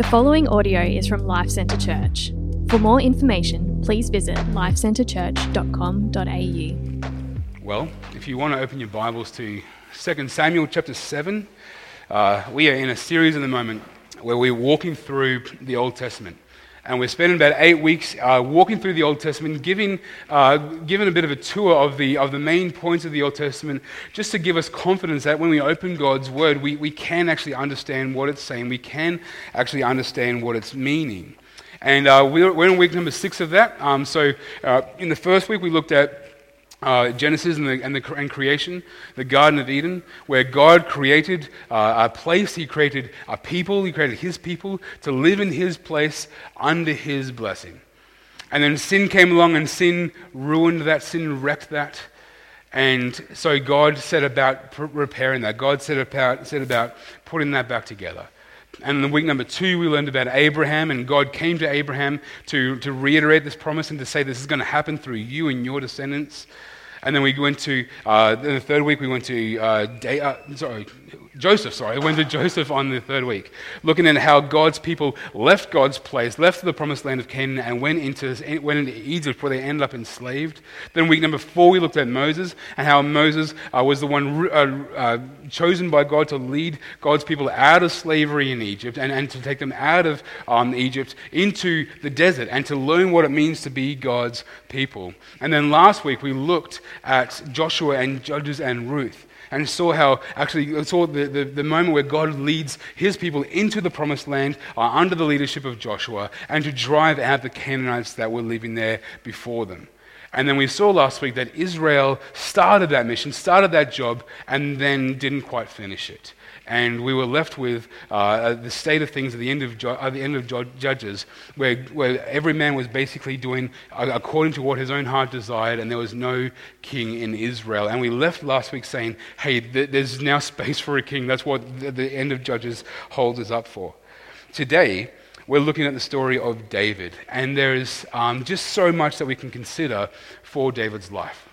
The following audio is from Life Centre Church. For more information, please visit lifecentrechurch.com.au. Well, if you want to open your Bibles to 2 Samuel chapter 7, uh, we are in a series at the moment where we're walking through the Old Testament. And we're spending about eight weeks uh, walking through the Old Testament, giving, uh, giving a bit of a tour of the, of the main points of the Old Testament, just to give us confidence that when we open God's Word, we, we can actually understand what it's saying. We can actually understand what it's meaning. And uh, we're, we're in week number six of that. Um, so uh, in the first week, we looked at uh, Genesis and, the, and, the, and, creation, the Garden of Eden, where God created uh, a place, He created a people, He created His people to live in His place under His blessing. And then sin came along and sin ruined that, sin wrecked that. And so God set about repairing that. God set about, set about putting that back together. And in week number two, we learned about Abraham, and God came to Abraham to, to reiterate this promise and to say this is going to happen through you and your descendants. And then we went to, uh, the third week, we went to uh, day, uh, sorry, Joseph, sorry. Went to Joseph on the third week, looking at how God's people left God's place, left the promised land of Canaan, and went into, went into Egypt where they ended up enslaved. Then, week number four, we looked at Moses and how Moses uh, was the one uh, uh, chosen by God to lead God's people out of slavery in Egypt and, and to take them out of um, Egypt into the desert and to learn what it means to be God's people. And then last week, we looked at Joshua and Judges and Ruth and saw how actually saw the, the, the, moment where God leads his people into the promised land uh, under the leadership of Joshua and to drive out the Canaanites that were living there before them. And then we saw last week that Israel started that mission, started that job, and then didn't quite finish it and we were left with uh, the state of things at the end of, at the end of Judges, where, where every man was basically doing according to what his own heart desired, and there was no king in Israel. And we left last week saying, hey, th- there's now space for a king. That's what the, the end of Judges holds us up for. Today, we're looking at the story of David, and there's um, just so much that we can consider for David's life.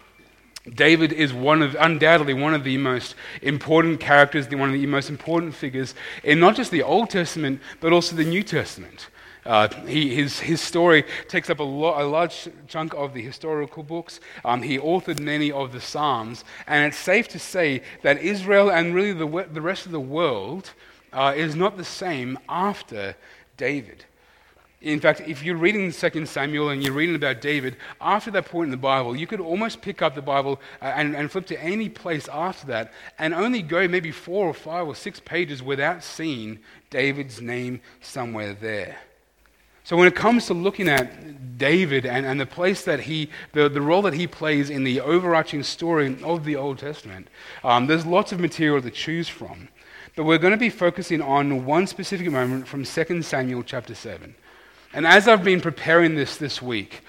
David is one of, undoubtedly one of the most important characters, one of the most important figures in not just the Old Testament, but also the New Testament. Uh, he, his, his story takes up a, lo- a, large chunk of the historical books. Um, he authored many of the Psalms. And it's safe to say that Israel and really the, the rest of the world uh, is not the same after David. In fact, if you're reading 2 Samuel and you're reading about David, after that point in the Bible, you could almost pick up the Bible uh, and, and, flip to any place after that and only go maybe four or five or six pages without seeing David's name somewhere there. So when it comes to looking at David and, and the place that he, the, the role that he plays in the overarching story of the Old Testament, um, there's lots of material to choose from. But we're going to be focusing on one specific moment from 2 Samuel chapter 7. And as I've been preparing this this week,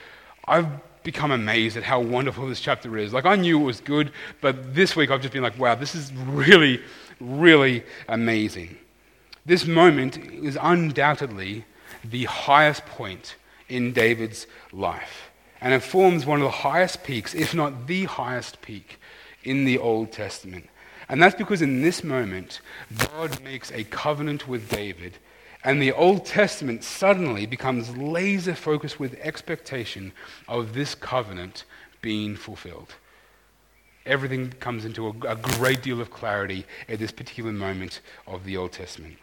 I've become amazed at how wonderful this chapter is. Like, I knew it was good, but this week I've just been like, wow, this is really, really amazing. This moment is undoubtedly the highest point in David's life. And it forms one of the highest peaks, if not the highest peak, in the Old Testament. And that's because in this moment, God makes a covenant with David and the Old Testament suddenly becomes laser focused with expectation of this covenant being fulfilled. Everything comes into a, a great deal of clarity at this particular moment of the Old Testament.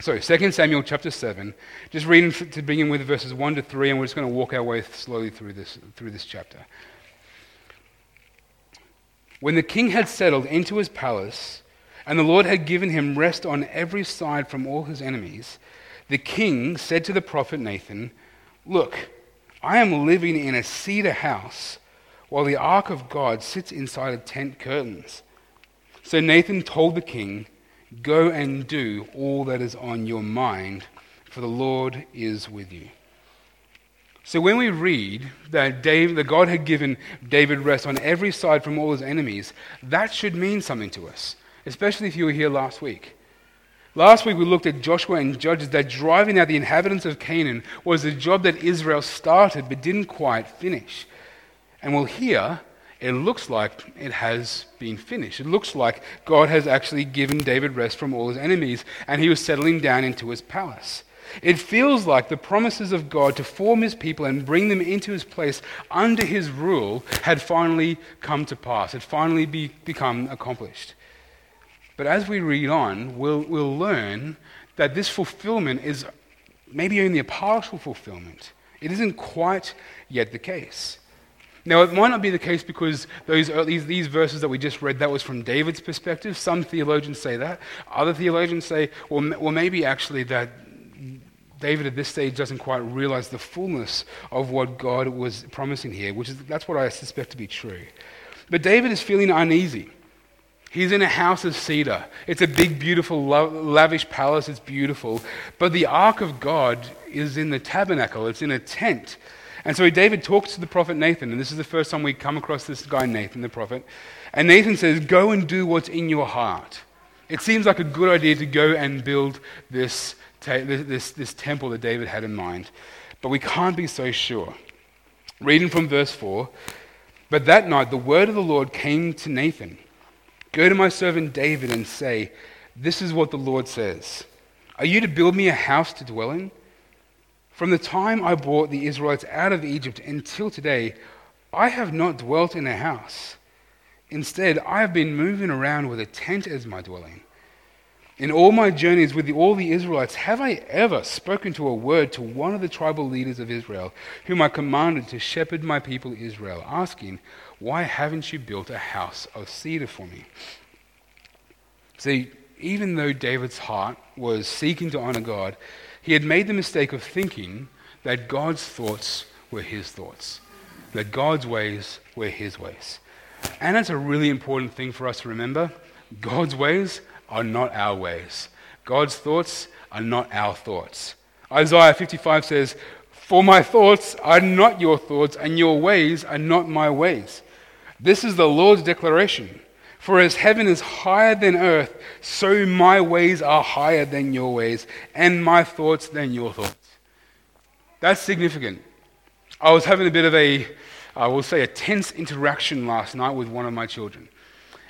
So, 2 Samuel chapter 7, just reading to begin with verses 1 to 3, and we're just going to walk our way slowly through this, through this chapter. When the king had settled into his palace, and the Lord had given him rest on every side from all his enemies, the king said to the prophet Nathan, Look, I am living in a cedar house while the ark of God sits inside of tent curtains. So Nathan told the king, Go and do all that is on your mind, for the Lord is with you. So when we read that, David, that God had given David rest on every side from all his enemies, that should mean something to us especially if you were here last week. Last week we looked at Joshua and Judges that driving out the inhabitants of Canaan was a job that Israel started but didn't quite finish. And well, here it looks like it has been finished. It looks like God has actually given David rest from all his enemies and he was settling down into his palace. It feels like the promises of God to form his people and bring them into his place under his rule had finally come to pass, had finally be, become accomplished. But as we read on, we'll, we'll learn that this fulfillment is maybe only a partial fulfillment. It isn't quite yet the case. Now, it might not be the case because those, these, these verses that we just read, that was from David's perspective. Some theologians say that. Other theologians say, well, well maybe actually that David at this stage doesn't quite realize the fullness of what God was promising here, which is that's what I suspect to be true. But David is feeling uneasy. He's in a house of cedar. It's a big, beautiful, lavish palace. It's beautiful. But the ark of God is in the tabernacle, it's in a tent. And so David talks to the prophet Nathan, and this is the first time we come across this guy, Nathan, the prophet. And Nathan says, Go and do what's in your heart. It seems like a good idea to go and build this, this, this temple that David had in mind. But we can't be so sure. Reading from verse 4 But that night the word of the Lord came to Nathan Go to my servant David and say, This is what the Lord says Are you to build me a house to dwell in? From the time I brought the Israelites out of Egypt until today, I have not dwelt in a house. Instead, I have been moving around with a tent as my dwelling. In all my journeys with the, all the Israelites, have I ever spoken to a word to one of the tribal leaders of Israel, whom I commanded to shepherd my people Israel, asking, Why haven't you built a house of cedar for me? See, even though David's heart was seeking to honor God, he had made the mistake of thinking that God's thoughts were his thoughts, that God's ways were his ways. And that's a really important thing for us to remember. God's ways are not our ways, God's thoughts are not our thoughts. Isaiah 55 says, For my thoughts are not your thoughts, and your ways are not my ways. This is the Lord's declaration. For as heaven is higher than earth, so my ways are higher than your ways, and my thoughts than your thoughts. That's significant. I was having a bit of a, I will say, a tense interaction last night with one of my children.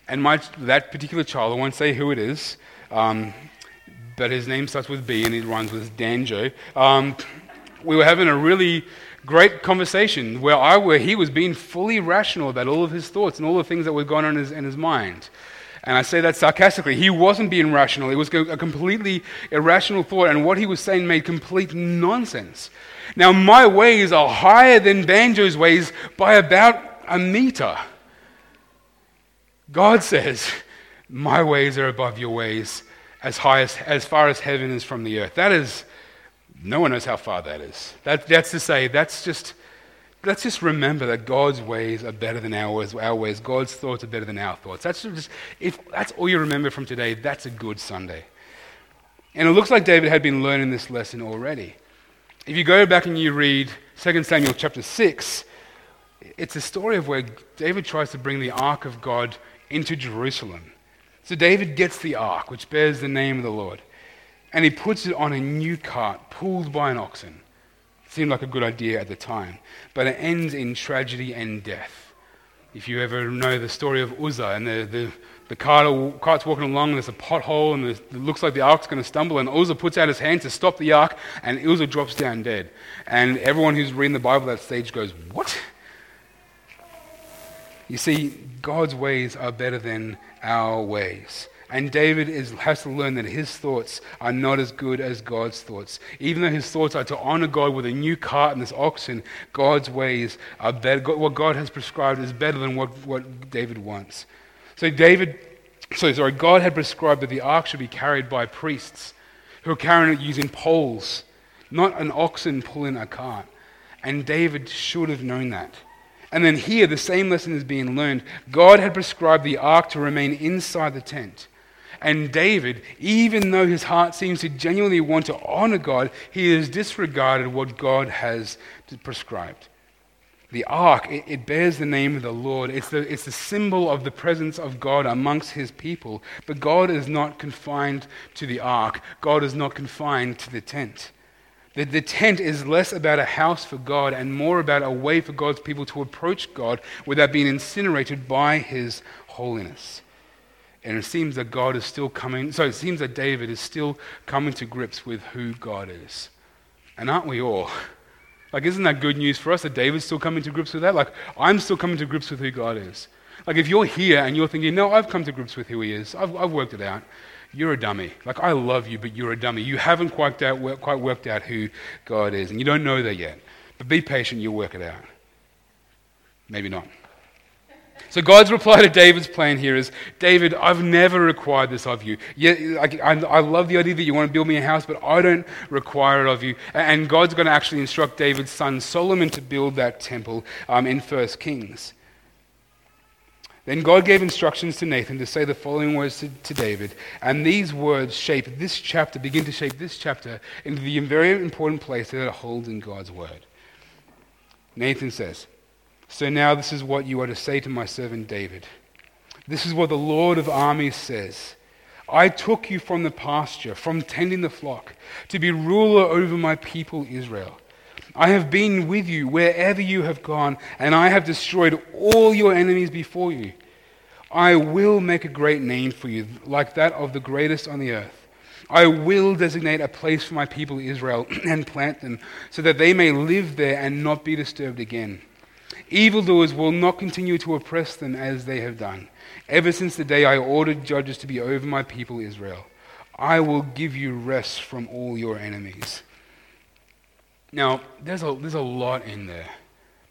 And my, that particular child, I won't say who it is, um, but his name starts with B and it rhymes with Danjo. Um, we were having a really great conversation where, I, where he was being fully rational about all of his thoughts and all the things that were going on in his, in his mind. And I say that sarcastically. He wasn't being rational. It was a completely irrational thought, and what he was saying made complete nonsense. Now, my ways are higher than Banjo's ways by about a meter. God says, My ways are above your ways, as, high as, as far as heaven is from the earth. That is no one knows how far that is. That, that's to say, that's just, let's just remember that God's ways are better than our ways, our ways. God's thoughts are better than our thoughts. That's just, if that's all you remember from today, that's a good Sunday. And it looks like David had been learning this lesson already. If you go back and you read 2 Samuel chapter 6, it's a story of where David tries to bring the ark of God into Jerusalem. So David gets the ark, which bears the name of the Lord and he puts it on a new cart pulled by an oxen. Seemed like a good idea at the time, but it ends in tragedy and death. If you ever know the story of Uzzah and the, the, the cart, cart's walking along and there's a pothole and it looks like the ark's going to stumble and Uzzah puts out his hand to stop the ark and Uzzah drops down dead. And everyone who's reading the Bible at that stage goes, What? You see, God's ways are better than our ways. And David is, has to learn that his thoughts are not as good as God's thoughts. Even though his thoughts are to honor God with a new cart and this oxen, God's ways are better. What God has prescribed is better than what, what David wants. So David, so sorry, God had prescribed that the ark should be carried by priests who are carrying it using poles, not an oxen pulling a cart. And David should have known that. And then here, the same lesson is being learned. God had prescribed the ark to remain inside the tent. And David, even though his heart seems to genuinely want to honor God, he has disregarded what God has prescribed. The ark, it, it, bears the name of the Lord. It's the, it's the symbol of the presence of God amongst his people. But God is not confined to the ark, God is not confined to the tent. The, the tent is less about a house for God and more about a way for God's people to approach God without being incinerated by his holiness. And it seems that God is still coming, so it seems that David is still coming to grips with who God is. And aren't we all? Like, isn't that good news for us that David's still coming to grips with that? Like, I'm still coming to grips with who God is. Like, if you're here and you're thinking, no, I've come to grips with who He is, I've, I've worked it out, you're a dummy. Like, I love you, but you're a dummy. You haven't quite, out, quite worked out who God is, and you don't know that yet. But be patient, you'll work it out. Maybe not. So God's reply to David's plan here is, David, I've never required this of you. Yeah, I, I, love the idea that you want to build me a house, but I don't require it of you. And God's going to actually instruct David's son Solomon to build that temple um, in 1 Kings. Then God gave instructions to Nathan to say the following words to, to, David, and these words shape this chapter, begin to shape this chapter into the very important place that it holds in God's word. Nathan says, So now this is what you are to say to my servant David. This is what the Lord of armies says. I took you from the pasture, from tending the flock, to be ruler over my people Israel. I have been with you wherever you have gone, and I have destroyed all your enemies before you. I will make a great name for you, like that of the greatest on the earth. I will designate a place for my people Israel and plant them, so that they may live there and not be disturbed again. Evildoers will not continue to oppress them as they have done, ever since the day I ordered judges to be over my people Israel. I will give you rest from all your enemies. Now, there's a, there's a lot in there.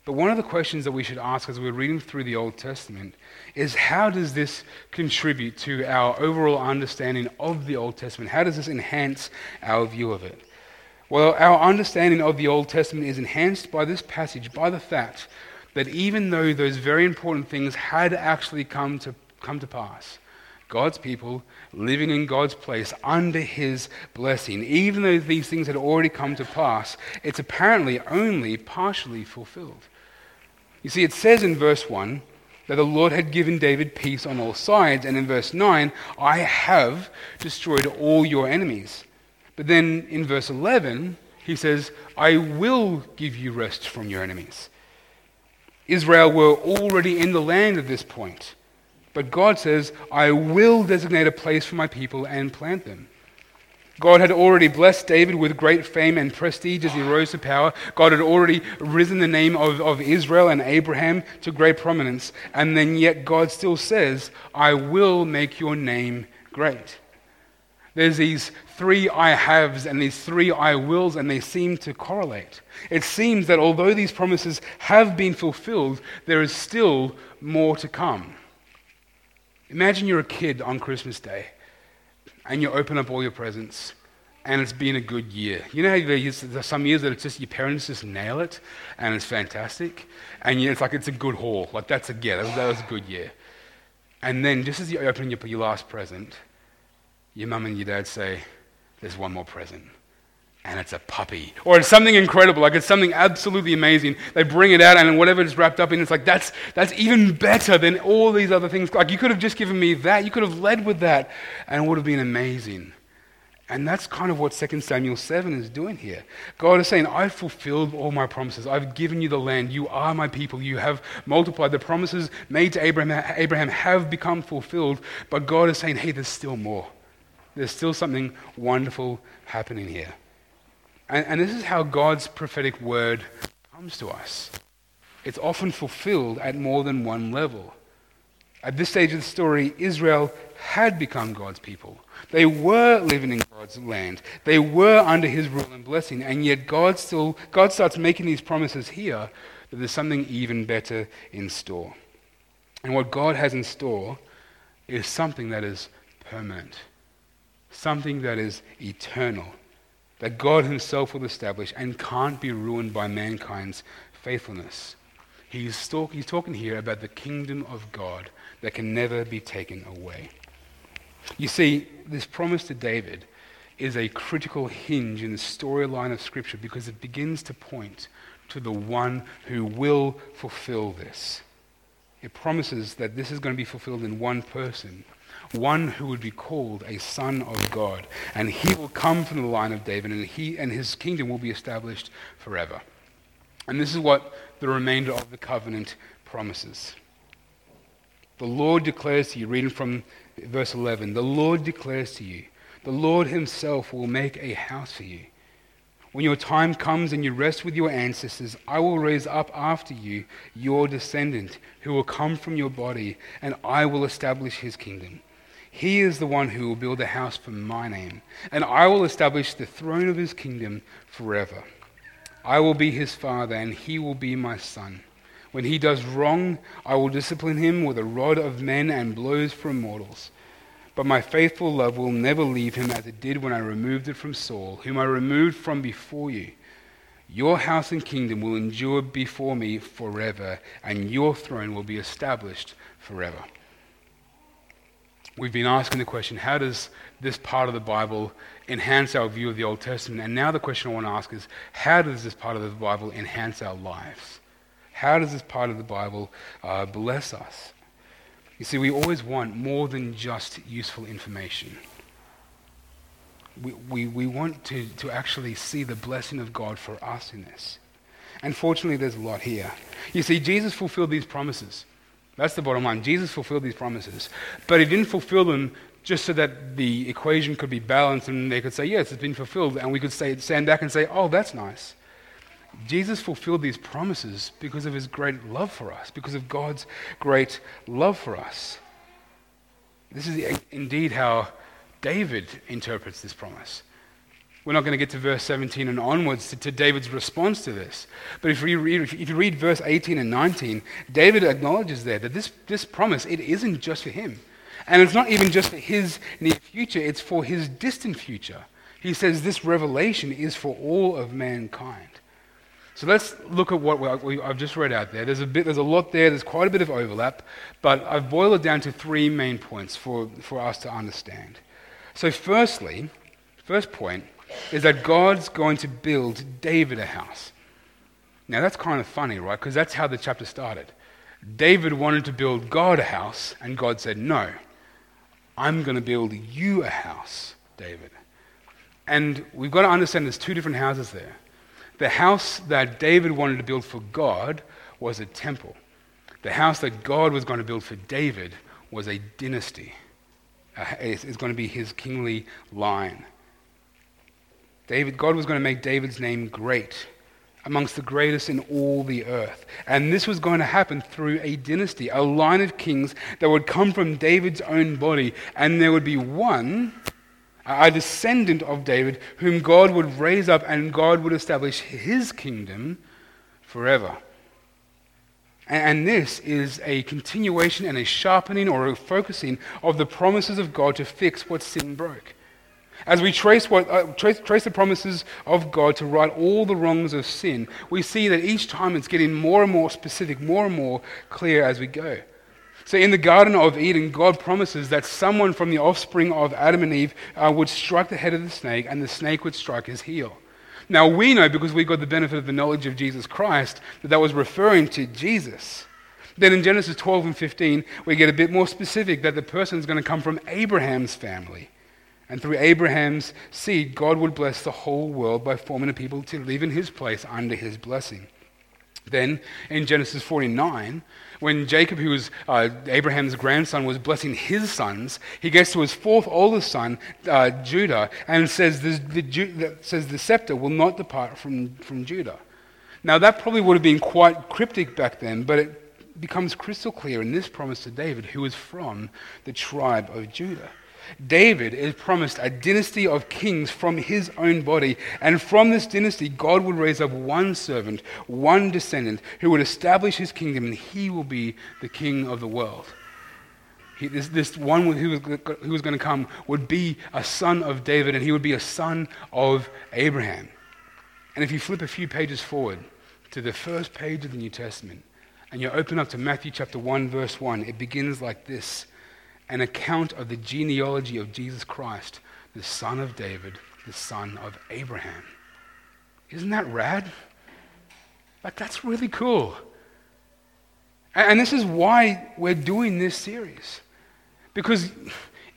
But one of the questions that we should ask as we're reading through the Old Testament is how does this contribute to our overall understanding of the Old Testament? How does this enhance our view of it? Well, our understanding of the Old Testament is enhanced by this passage, by the fact that even though those very important things had actually come to, come to pass, God's people living in God's place under his blessing. Even though these things had already come to pass, it's apparently only partially fulfilled. You see, it says in verse 1 that the Lord had given David peace on all sides, and in verse 9, I have destroyed all your enemies. But then in verse 11, he says, I will give you rest from your enemies. Israel were already in the land at this point. But God says, I will designate a place for my people and plant them. God had already blessed David with great fame and prestige as he rose to power. God had already risen the name of, of Israel and Abraham to great prominence. And then yet God still says, I will make your name great. There's these three I haves and these three I wills, and they seem to correlate. It seems that although these promises have been fulfilled, there is still more to come. Imagine you're a kid on Christmas Day and you open up all your presents and it's been a good year. You know how there's some years that it's just your parents just nail it and it's fantastic and it's like it's a good haul. Like that's a yeah, that was, that was a good year. And then just as you open your, your last present, your mum and your dad say, there's one more present and it's a puppy. Or it's something incredible, like it's something absolutely amazing. They bring it out, and whatever it's wrapped up in, it's like, that's, that's even better than all these other things. Like, you could have just given me that. You could have led with that, and it would have been amazing. And that's kind of what 2 Samuel 7 is doing here. God is saying, I've fulfilled all my promises. I've given you the land. You are my people. You have multiplied. The promises made to Abraham, Abraham have become fulfilled. But God is saying, hey, there's still more. There's still something wonderful happening here. And, and this is how God's prophetic word comes to us. It's often fulfilled at more than one level. At this stage of the story, Israel had become God's people. They were living in God's land. They were under his rule and blessing. And yet God still God starts making these promises here that there's something even better in store. And what God has in store is something that is permanent. Something that is eternal that God Himself will establish and can't be ruined by mankind's faithfulness. He's, talk, he's talking here about the kingdom of God that can never be taken away. You see, this promise to David is a critical hinge in the storyline of Scripture because it begins to point to the one who will fulfill this. It promises that this is going to be fulfilled in one person one who would be called a son of God. And he will come from the line of David, and, he, and his kingdom will be established forever. And this is what the remainder of the covenant promises. The Lord declares to you, reading from verse 11, the Lord declares to you, the Lord himself will make a house for you. When your time comes and you rest with your ancestors, I will raise up after you your descendant, who will come from your body, and I will establish his kingdom. He is the one who will build a house for my name, and I will establish the throne of his kingdom forever. I will be his father, and he will be my son. When he does wrong, I will discipline him with a rod of men and blows from mortals. But my faithful love will never leave him as it did when I removed it from Saul, whom I removed from before you. Your house and kingdom will endure before me forever, and your throne will be established forever. We've been asking the question how does this part of the Bible enhance our view of the Old Testament? And now the question I want to ask is how does this part of the Bible enhance our lives? How does this part of the Bible uh, bless us? You see, we always want more than just useful information. We, we, we want to, to actually see the blessing of God for us in this. And fortunately, there's a lot here. You see, Jesus fulfilled these promises. That's the bottom line. Jesus fulfilled these promises. But he didn't fulfill them just so that the equation could be balanced and they could say, yes, it's been fulfilled. And we could say, stand back and say, oh, that's nice. Jesus fulfilled these promises because of his great love for us, because of God's great love for us. This is indeed how David interprets this promise. We're not going to get to verse 17 and onwards to, to, David's response to this. But if you, read, if you read verse 18 and 19, David acknowledges there that this, this promise, it isn't just for him. And it's not even just for his near future, it's for his distant future. He says this revelation is for all of mankind. So let's look at what we, I've just read out there. There's a, bit, there's a lot there, there's quite a bit of overlap, but I've boiled it down to three main points for, for us to understand. So, firstly, first point is that God's going to build David a house. Now, that's kind of funny, right? Because that's how the chapter started. David wanted to build God a house, and God said, No, I'm going to build you a house, David. And we've got to understand there's two different houses there. The house that David wanted to build for God was a temple. The house that God was going to build for David was a dynasty. Uh, it's going to be his kingly line. David, God was going to make David's name great, amongst the greatest in all the earth. And this was going to happen through a dynasty, a line of kings that would come from David's own body. And there would be one a descendant of David, whom God would raise up and God would establish his kingdom forever. And this is a continuation and a sharpening or a focusing of the promises of God to fix what sin broke. As we trace, what, uh, trace, trace the promises of God to right all the wrongs of sin, we see that each time it's getting more and more specific, more and more clear as we go. So, in the Garden of Eden, God promises that someone from the offspring of Adam and Eve uh, would strike the head of the snake, and the snake would strike his heel. Now, we know because we got the benefit of the knowledge of Jesus Christ that that was referring to Jesus. Then in Genesis 12 and 15, we get a bit more specific that the person is going to come from Abraham's family. And through Abraham's seed, God would bless the whole world by forming a people to live in his place under his blessing. Then in Genesis 49, when Jacob, who was uh, Abraham's grandson, was blessing his sons, he gets to his fourth oldest son, uh, Judah, and says, the, the, says the scepter will not depart from, from Judah. Now, that probably would have been quite cryptic back then, but it becomes crystal clear in this promise to David, who is from the tribe of Judah. David is promised a dynasty of kings from his own body. And from this dynasty, God would raise up one servant, one descendant, who would establish his kingdom, and he will be the king of the world. He, this, this, one who was, who was going to come would be a son of David, and he would be a son of Abraham. And if you flip a few pages forward to the first page of the New Testament, and you open up to Matthew chapter 1, verse 1, it begins like this an account of the genealogy of Jesus Christ, the son of David, the son of Abraham. Isn't that rad? Like, that's really cool. And this is why we're doing this series. Because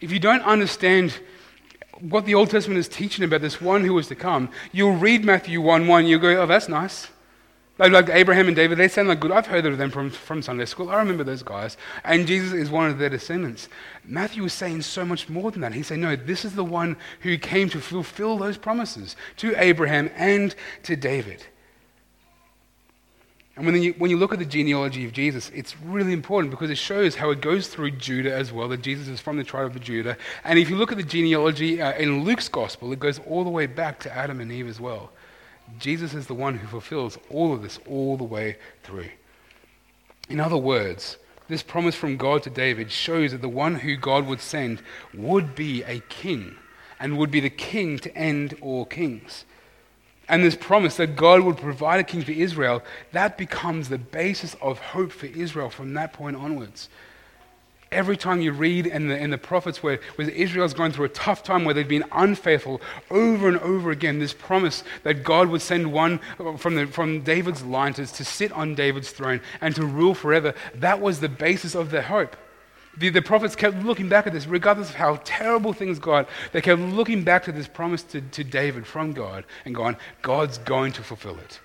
if you don't understand what the Old Testament is teaching about this one who was to come, you'll read Matthew 1 1, you'll go, oh, that's nice. Like, like Abraham and David, they sound like good. I've heard of them from, from Sunday school. I remember those guys. And Jesus is one of their descendants. Matthew is saying so much more than that. He saying, no, this is the one who came to fulfill those promises to Abraham and to David. And when you, when you look at the genealogy of Jesus, it's really important because it shows how it goes through Judah as well, that Jesus is from the tribe of Judah. And if you look at the genealogy uh, in Luke's gospel, it goes all the way back to Adam and Eve as well. Jesus is the one who fulfills all of this all the way through. In other words, this promise from God to David shows that the one who God would send would be a king and would be the king to end all kings. And this promise that God would provide a king for Israel, that becomes the basis of hope for Israel from that point onwards. Every time you read in the, in the prophets where, where Israel's going through a tough time where they've been unfaithful, over and over again, this promise that God would send one from, the, from David's line to, to sit on David's throne and to rule forever, that was the basis of their hope. The, the, prophets kept looking back at this, regardless of how terrible things got. They kept looking back to this promise to, to David from God and going, God's going to fulfill it.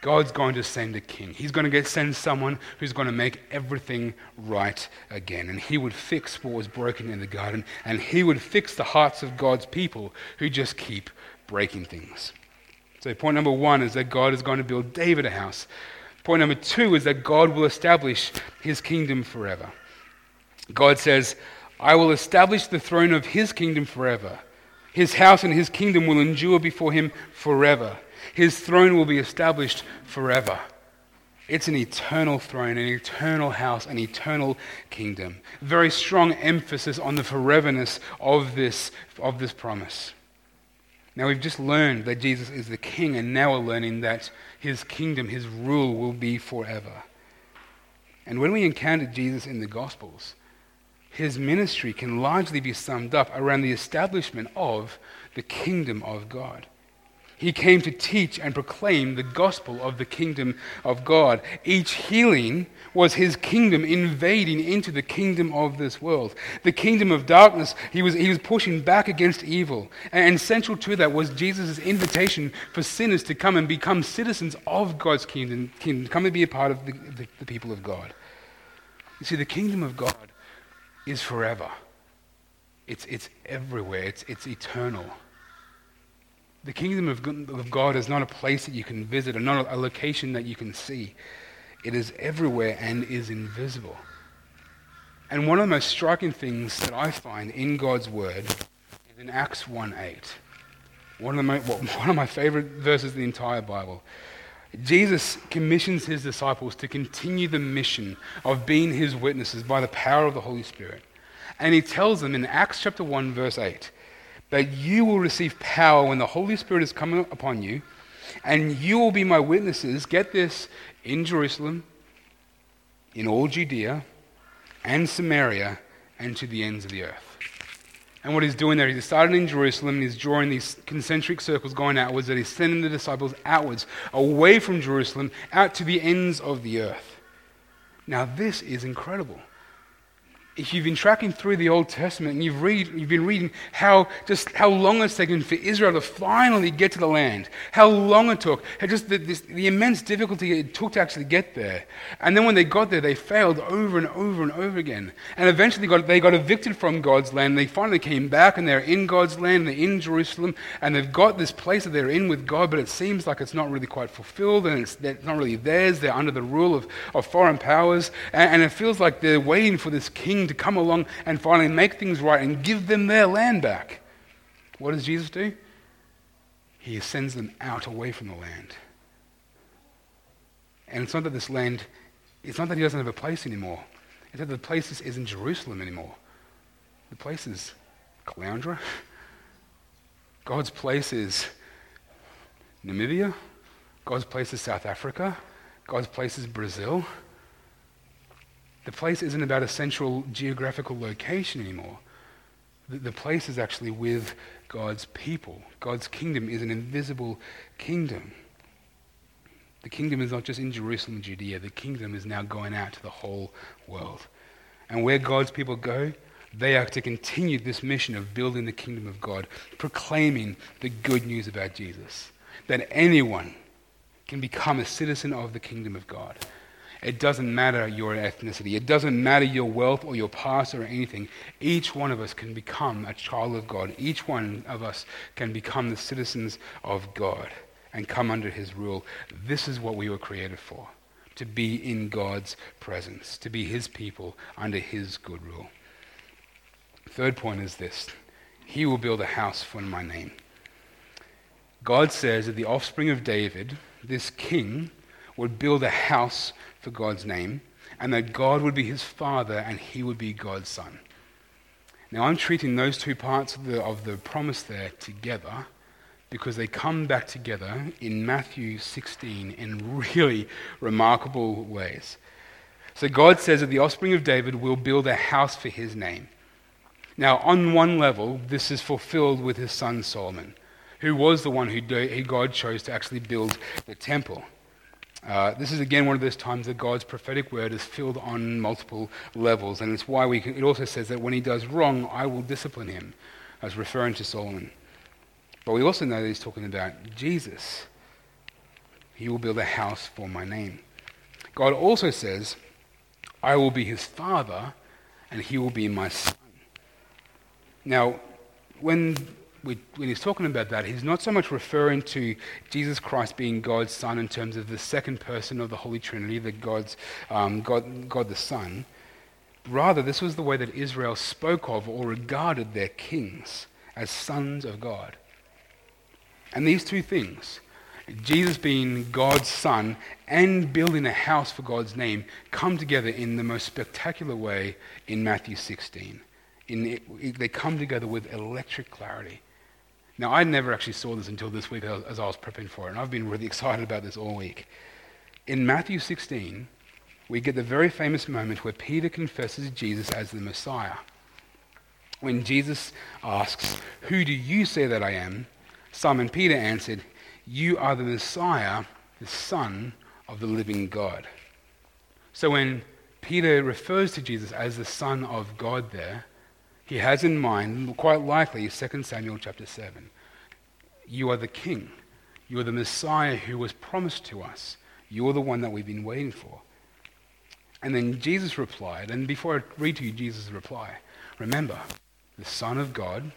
God's going to send a king. He's going to get, send someone who's going to make everything right again. And he would fix what was broken in the garden, and he would fix the hearts of God's people who just keep breaking things. So, point number one is that God is going to build David a house. Point number two is that God will establish his kingdom forever. God says, I will establish the throne of his kingdom forever. His house and his kingdom will endure before him forever. His throne will be established forever. It's an eternal throne, an eternal house, an eternal kingdom. Very strong emphasis on the foreverness of this, of this promise. Now, we've just learned that Jesus is the king, and now we're learning that his kingdom, his rule, will be forever. And when we encounter Jesus in the Gospels, his ministry can largely be summed up around the establishment of the kingdom of God. He came to teach and proclaim the gospel of the kingdom of God. Each healing was his kingdom invading into the kingdom of this world. The kingdom of darkness, he was, he was pushing back against evil. And, central to that was Jesus' invitation for sinners to come and become citizens of God's kingdom, kingdom come and be a part of the, the, the people of God. You see, the kingdom of God is forever. It's, it's everywhere. It's, it's eternal. The kingdom of God is not a place that you can visit or not a location that you can see. It is everywhere and is invisible. And one of the most striking things that I find in God's word is in Acts 1:8. One of, the one of my favorite verses in the entire Bible. Jesus commissions his disciples to continue the mission of being his witnesses by the power of the Holy Spirit. And he tells them in Acts chapter 1, verse 8, that you will receive power when the Holy Spirit is coming upon you, and you will be my witnesses, get this, in Jerusalem, in all Judea, and Samaria, and to the ends of the earth. And what he's doing there, he's started in Jerusalem and he's drawing these concentric circles going outwards, that he's sending the disciples outwards, away from Jerusalem, out to the ends of the earth. Now, this is incredible if you've been tracking through the Old Testament and you've, read, you've been reading how just how long it's taken for Israel to finally get to the land, how long it took, how just the, this, the immense difficulty it took to actually get there. And then when they got there, they failed over and over and over again. And eventually got, they got evicted from God's land. They finally came back and they're in God's land, they're in Jerusalem, and they've got this place that they're in with God, but it seems like it's not really quite fulfilled and it's, not really theirs. They're under the rule of, of foreign powers. And, and it feels like they're waiting for this king to come along and finally make things right and give them their land back. What does Jesus do? He sends them out away from the land. And it's not that this land, it's not that he doesn't have a place anymore. It's that the place isn't Jerusalem anymore. The place is Caloundra. God's place is Namibia. God's place is South Africa. God's place is Brazil. The place isn't about a central geographical location anymore. The, the place is actually with God's people. God's kingdom is an invisible kingdom. The kingdom is not just in Jerusalem and Judea, the kingdom is now going out to the whole world. And where God's people go, they are to continue this mission of building the kingdom of God, proclaiming the good news about Jesus. That anyone can become a citizen of the kingdom of God. It doesn't matter your ethnicity. It doesn't matter your wealth or your past or anything. Each one of us can become a child of God. Each one of us can become the citizens of God and come under his rule. This is what we were created for to be in God's presence, to be his people under his good rule. Third point is this He will build a house for my name. God says that the offspring of David, this king, would build a house for God's name, and that God would be his father and he would be God's son. Now, I'm treating those two parts of the, of the promise there together because they come back together in Matthew 16 in really remarkable ways. So, God says that the offspring of David will build a house for his name. Now, on one level, this is fulfilled with his son Solomon, who was the one who God chose to actually build the temple. Uh, this is again one of those times that God's prophetic word is filled on multiple levels, and it's why we can, it also says that when he does wrong, I will discipline him, as referring to Solomon. But we also know that he's talking about Jesus. He will build a house for my name. God also says, I will be his father, and he will be my son. Now, when when he's talking about that, he's not so much referring to Jesus Christ being God's Son in terms of the second person of the Holy Trinity, the God's, um, God, God the Son. Rather, this was the way that Israel spoke of or regarded their kings as sons of God. And these two things, Jesus being God's Son and building a house for God's name, come together in the most spectacular way in Matthew 16. In, they come together with electric clarity. Now, I never actually saw this until this week as I was prepping for it, and I've been really excited about this all week. In Matthew 16, we get the very famous moment where Peter confesses Jesus as the Messiah. When Jesus asks, Who do you say that I am? Simon Peter answered, You are the Messiah, the Son of the living God. So when Peter refers to Jesus as the Son of God there, he has in mind, quite likely, 2 Samuel chapter 7. You are the king. You are the Messiah who was promised to us. You are the one that we've been waiting for. And then Jesus replied, and before I read to you Jesus' reply, remember, the Son of God,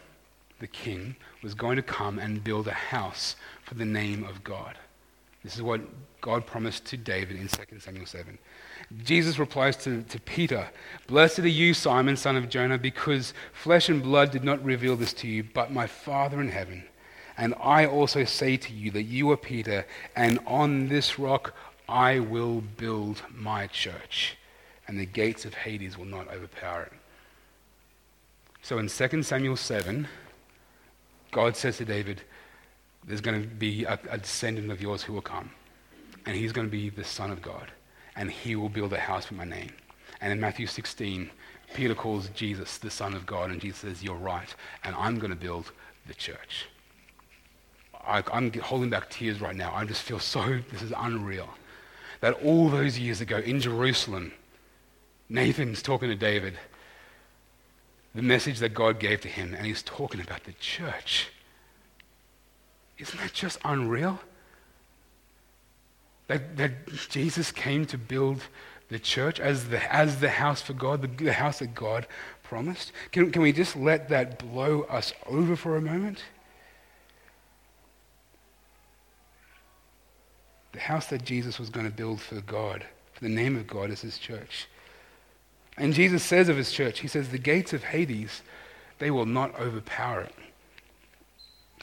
the King, was going to come and build a house for the name of God. This is what God promised to David in 2 Samuel 7. Jesus replies to, to Peter, Blessed are you, Simon, son of Jonah, because flesh and blood did not reveal this to you, but my Father in heaven. And I also say to you that you are Peter, and on this rock I will build my church, and the gates of Hades will not overpower it. So in 2 Samuel 7, God says to David, There's going to be a, a descendant of yours who will come, and he's going to be the Son of God and he will build a house for my name. And in Matthew 16, Peter calls Jesus the Son of God, and Jesus says, You're right, and I'm going to build the church. I, am holding back tears right now. I just feel so, this is unreal. That all those years ago in Jerusalem, Nathan's talking to David, the message that God gave to him, and he's talking about the church. Isn't that just unreal? That, that Jesus came to build the church as the, as the house for God, the, the house that God promised. Can, can we just let that blow us over for a moment? The house that Jesus was going to build for God, for the name of God, is his church. And Jesus says of his church, he says, the gates of Hades, they will not overpower it.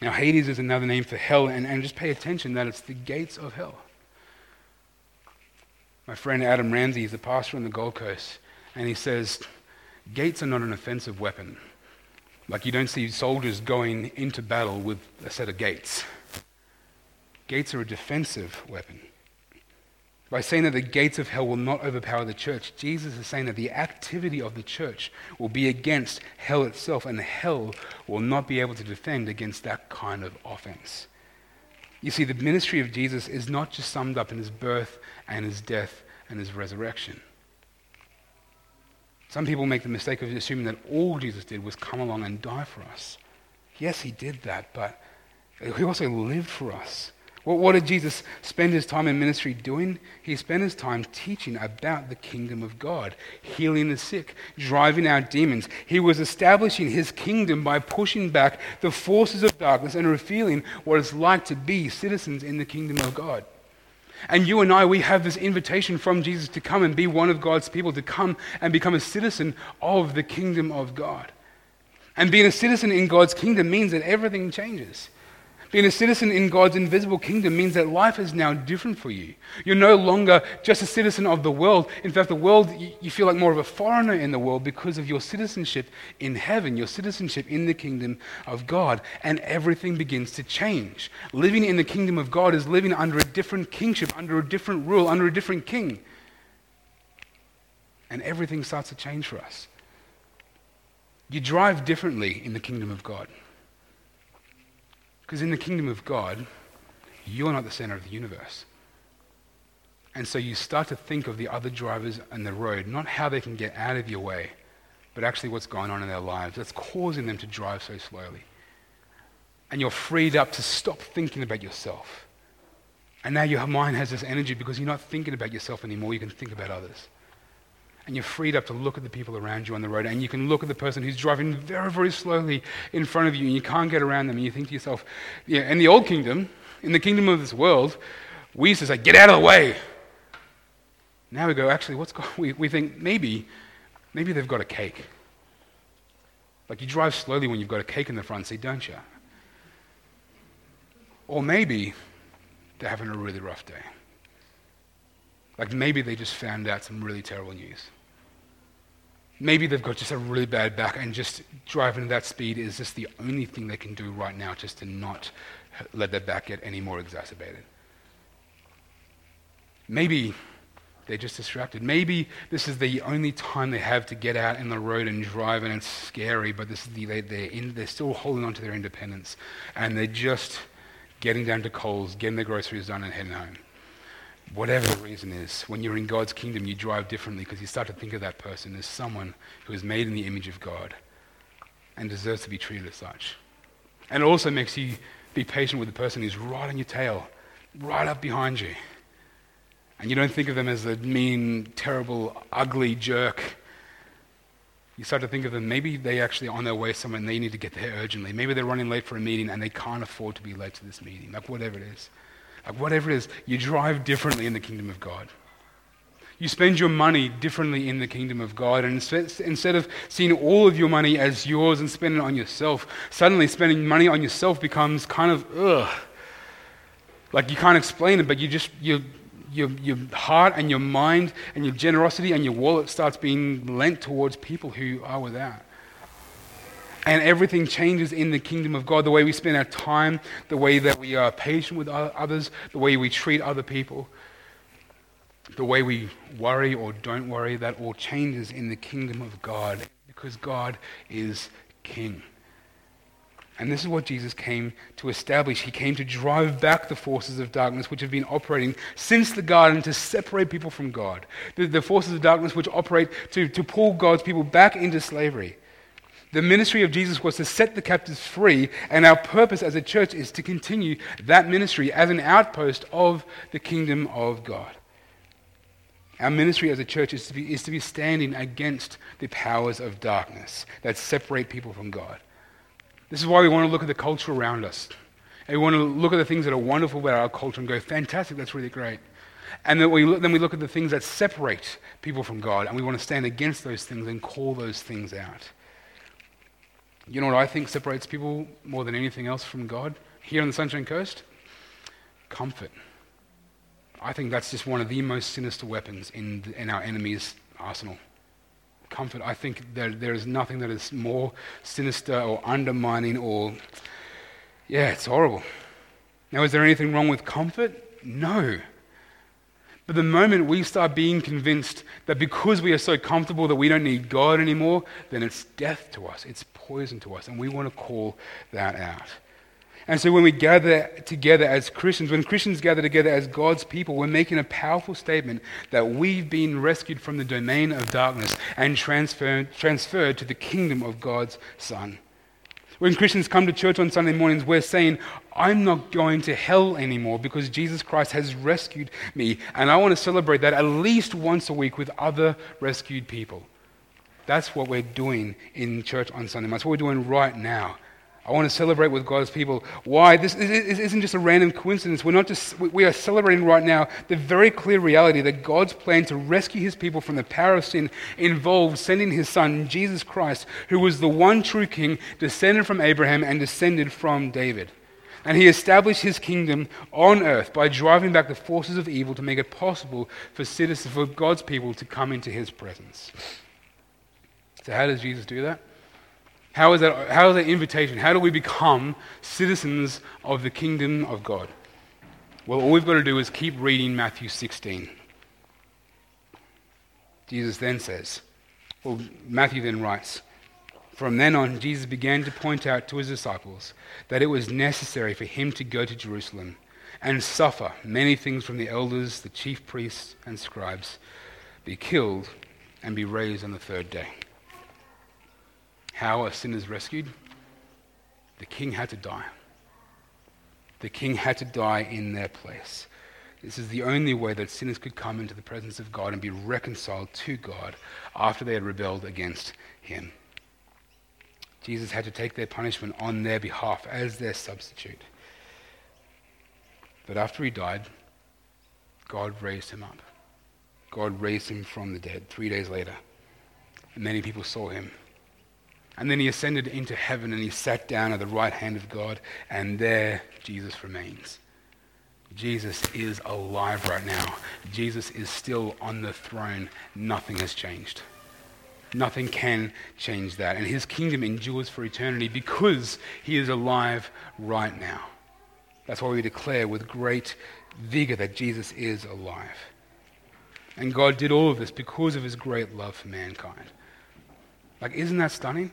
Now, Hades is another name for hell, and, and just pay attention that it's the gates of hell. My friend Adam Ramsey is a pastor on the Gold Coast, and he says, Gates are not an offensive weapon. Like you don't see soldiers going into battle with a set of gates. Gates are a defensive weapon. By saying that the gates of hell will not overpower the church, Jesus is saying that the activity of the church will be against hell itself, and hell will not be able to defend against that kind of offense. You see, the ministry of Jesus is not just summed up in his birth and his death and his resurrection. Some people make the mistake of assuming that all Jesus did was come along and die for us. Yes, he did that, but he also lived for us, What did Jesus spend his time in ministry doing? He spent his time teaching about the kingdom of God, healing the sick, driving out demons. He was establishing his kingdom by pushing back the forces of darkness and revealing what it's like to be citizens in the kingdom of God. And you and I, we have this invitation from Jesus to come and be one of God's people, to come and become a citizen of the kingdom of God. And being a citizen in God's kingdom means that everything changes. Being a citizen in God's invisible kingdom means that life is now different for you. You're no longer just a citizen of the world. In fact, the world, you feel like more of a foreigner in the world because of your citizenship in heaven, your citizenship in the kingdom of God. And everything begins to change. Living in the kingdom of God is living under a different kingship, under a different rule, under a different king. And everything starts to change for us. You drive differently in the kingdom of God. Because in the kingdom of God, you're not the center of the universe. And so you start to think of the other drivers on the road, not how they can get out of your way, but actually what's going on in their lives that's causing them to drive so slowly. And you're freed up to stop thinking about yourself. And now your mind has this energy because you're not thinking about yourself anymore, you can think about others and you're freed up to look at the people around you on the road, and you can look at the person who's driving very, very slowly in front of you, and you can't get around them, and you think to yourself, yeah, in the old kingdom, in the kingdom of this world, we used to say, get out of the way. Now we go, actually, what's going we, we think maybe, maybe they've got a cake. Like you drive slowly when you've got a cake in the front seat, don't you? Or maybe they're having a really rough day. Like maybe they just found out some really terrible news. Maybe they've got just a really bad back and just driving at that speed is just the only thing they can do right now just to not let their back get any more exacerbated. Maybe they're just distracted. Maybe this is the only time they have to get out in the road and drive, and it's scary, but this is the, they, they're, in, they're still holding on to their independence. And they're just getting down to Coles, getting their groceries done, and heading home whatever the reason is, when you're in God's kingdom, you drive differently because you start to think of that person as someone who is made in the image of God and deserves to be treated as such. And it also makes you be patient with the person who's right on your tail, right up behind you. And you don't think of them as a mean, terrible, ugly jerk. You start to think of them, maybe they actually are on their way somewhere and they need to get there urgently. Maybe they're running late for a meeting and they can't afford to be late to this meeting, like whatever it is. Like whatever it is, you drive differently in the kingdom of God. You spend your money differently in the kingdom of God. And instead of seeing all of your money as yours and spending it on yourself, suddenly spending money on yourself becomes kind of, ugh. Like you can't explain it, but you just, you, your, your heart and your mind and your generosity and your wallet starts being lent towards people who are without. And everything changes in the kingdom of God the way we spend our time, the way that we are patient with others, the way we treat other people, the way we worry or don't worry. That all changes in the kingdom of God because God is king. And this is what Jesus came to establish. He came to drive back the forces of darkness which have been operating since the garden to separate people from God. The, the forces of darkness which operate to, to pull God's people back into slavery. The ministry of Jesus was to set the captives free, and our purpose as a church is to continue that ministry as an outpost of the kingdom of God. Our ministry as a church is to be, is to be standing against the powers of darkness that separate people from God. This is why we want to look at the culture around us. And we want to look at the things that are wonderful about our culture and go, fantastic, that's really great. And then we, look, then we look at the things that separate people from God, and we want to stand against those things and call those things out. You know what I think separates people more than anything else from God here on the Sunshine Coast? Comfort. I think that's just one of the most sinister weapons in, in our enemy's arsenal. Comfort. I think that there is nothing that is more sinister or undermining or, yeah, it's horrible. Now, is there anything wrong with comfort? No. But the moment we start being convinced that because we are so comfortable that we don't need God anymore, then it's death to us, it's poison to us, and we want to call that out. And so when we gather together as Christians, when Christians gather together as God's people, we're making a powerful statement that we've been rescued from the domain of darkness and transferred, transferred to the kingdom of God's Son. When Christians come to church on Sunday mornings, we're saying, I'm not going to hell anymore because Jesus Christ has rescued me. And I want to celebrate that at least once a week with other rescued people. That's what we're doing in church on Sunday. That's what we're doing right now. I want to celebrate with God's people. Why? This isn't just a random coincidence. We're not just, we are celebrating right now the very clear reality that God's plan to rescue his people from the power of sin involved sending his son, Jesus Christ, who was the one true king, descended from Abraham and descended from David. And he established his kingdom on earth by driving back the forces of evil to make it possible for citizens, for God's people to come into his presence. So, how does Jesus do that? How is that, how is that invitation? How do we become citizens of the kingdom of God? Well, all we've got to do is keep reading Matthew 16. Jesus then says, well, Matthew then writes, From then on, Jesus began to point out to his disciples that it was necessary for him to go to Jerusalem and suffer many things from the elders, the chief priests, and scribes, be killed, and be raised on the third day. How are sinners rescued? The king had to die. The king had to die in their place. This is the only way that sinners could come into the presence of God and be reconciled to God after they had rebelled against him. Jesus had to take their punishment on their behalf as their substitute. But after he died, God raised him up. God raised him from the dead three days later. And many people saw him and then he ascended into heaven and he sat down at the right hand of God, and there Jesus remains. Jesus is alive right now. Jesus is still on the throne. Nothing has changed. Nothing can change that. And his kingdom endures for eternity because he is alive right now. That's why we declare with great vigor that Jesus is alive. And God did all of this because of his great love for mankind. Like, isn't that stunning?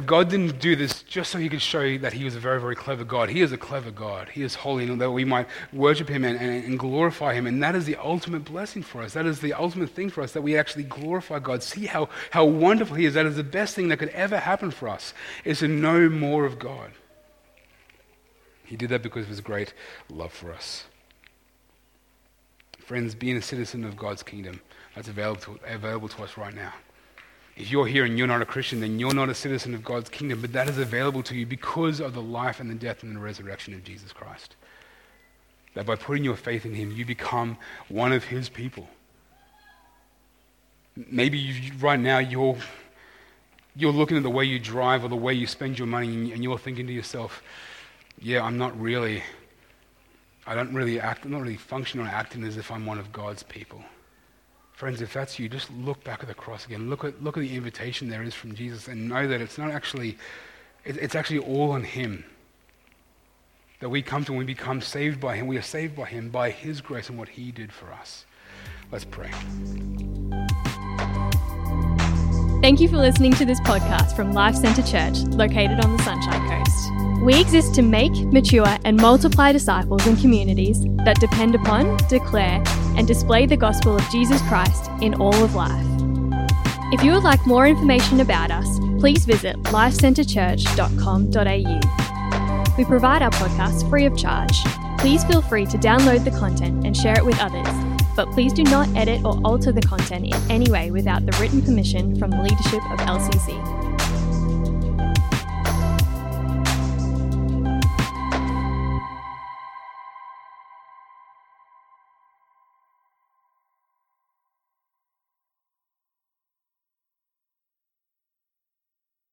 God didn't do this just so he could show you that he was a very, very clever God. He is a clever God. He is holy, and that we might worship him and, and, and, glorify him. And that is the ultimate blessing for us. That is the ultimate thing for us, that we actually glorify God. See how, how wonderful he is. That is the best thing that could ever happen for us, is to know more of God. He did that because of his great love for us. Friends, being a citizen of God's kingdom, that's available to, available to us right now. If you're here and you're not a Christian, then you're not a citizen of God's kingdom, but that is available to you because of the life and the death and the resurrection of Jesus Christ. That by putting your faith in Him, you become one of His people. Maybe you, right now you're, you're looking at the way you drive or the way you spend your money, and you're thinking to yourself, yeah, I'm not really, I don't really act, I'm not really functioning or acting as if I'm one of God's people. Friends, if that's you, just look back at the cross again. Look at, look at the invitation there is from Jesus and know that it's not actually, it's actually all on Him. That we come to and we become saved by Him. We are saved by Him, by His grace and what He did for us. Let's pray. Thank you for listening to this podcast from Life Centre Church, located on the Sunshine Coast. We exist to make, mature, and multiply disciples and communities that depend upon, declare, and display the gospel of Jesus Christ in all of life. If you would like more information about us, please visit lifecentrechurch.com.au. We provide our podcast free of charge. Please feel free to download the content and share it with others, but please do not edit or alter the content in any way without the written permission from the leadership of LCC.